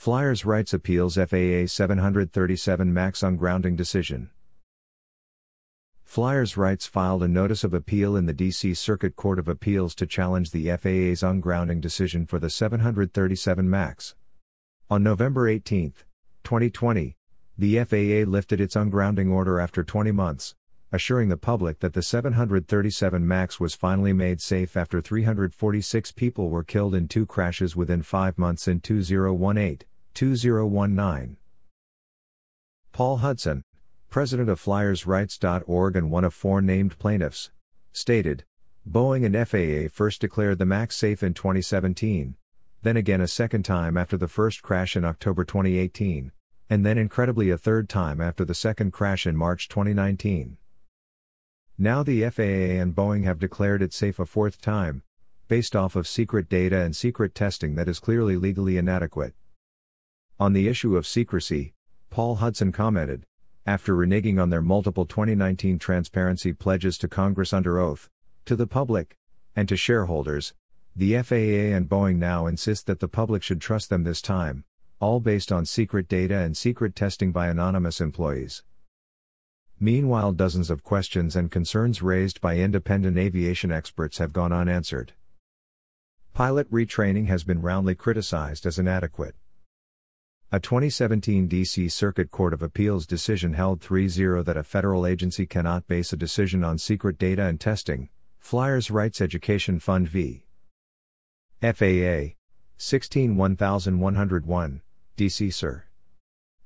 Flyers Rights Appeals FAA 737 MAX Ungrounding Decision. Flyers Rights filed a notice of appeal in the D.C. Circuit Court of Appeals to challenge the FAA's ungrounding decision for the 737 MAX. On November 18, 2020, the FAA lifted its ungrounding order after 20 months, assuring the public that the 737 MAX was finally made safe after 346 people were killed in two crashes within five months in 2018. 2019. Paul Hudson, president of FlyersRights.org and one of four named plaintiffs, stated Boeing and FAA first declared the MAX safe in 2017, then again a second time after the first crash in October 2018, and then incredibly a third time after the second crash in March 2019. Now the FAA and Boeing have declared it safe a fourth time, based off of secret data and secret testing that is clearly legally inadequate. On the issue of secrecy, Paul Hudson commented, after reneging on their multiple 2019 transparency pledges to Congress under oath, to the public, and to shareholders, the FAA and Boeing now insist that the public should trust them this time, all based on secret data and secret testing by anonymous employees. Meanwhile, dozens of questions and concerns raised by independent aviation experts have gone unanswered. Pilot retraining has been roundly criticized as inadequate. A 2017 D.C. Circuit Court of Appeals decision held 3 0 that a federal agency cannot base a decision on secret data and testing. Flyers Rights Education Fund v. FAA 16 1101, D.C. Cir.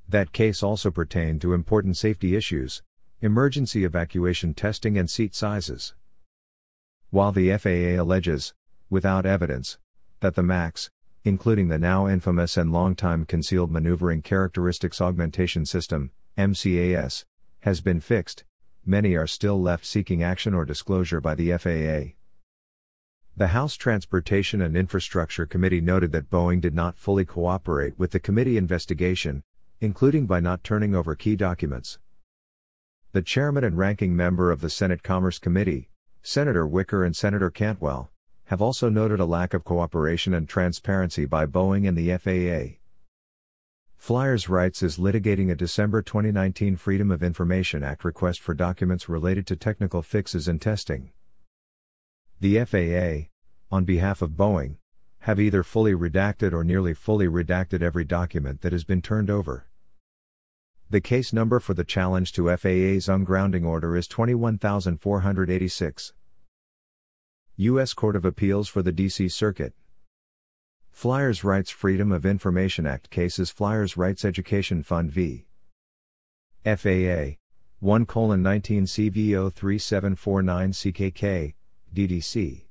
That case also pertained to important safety issues, emergency evacuation testing, and seat sizes. While the FAA alleges, without evidence, that the MAX, including the now infamous and long-time Concealed Maneuvering Characteristics Augmentation System, MCAS, has been fixed, many are still left seeking action or disclosure by the FAA. The House Transportation and Infrastructure Committee noted that Boeing did not fully cooperate with the committee investigation, including by not turning over key documents. The chairman and ranking member of the Senate Commerce Committee, Senator Wicker and Senator Cantwell, have also noted a lack of cooperation and transparency by Boeing and the FAA. Flyers Rights is litigating a December 2019 Freedom of Information Act request for documents related to technical fixes and testing. The FAA, on behalf of Boeing, have either fully redacted or nearly fully redacted every document that has been turned over. The case number for the challenge to FAA's ungrounding order is 21486. U.S. Court of Appeals for the D.C. Circuit. Flyers Rights Freedom of Information Act cases Flyers Rights Education Fund v. FAA 1 19 CVO 03749 CKK, DDC.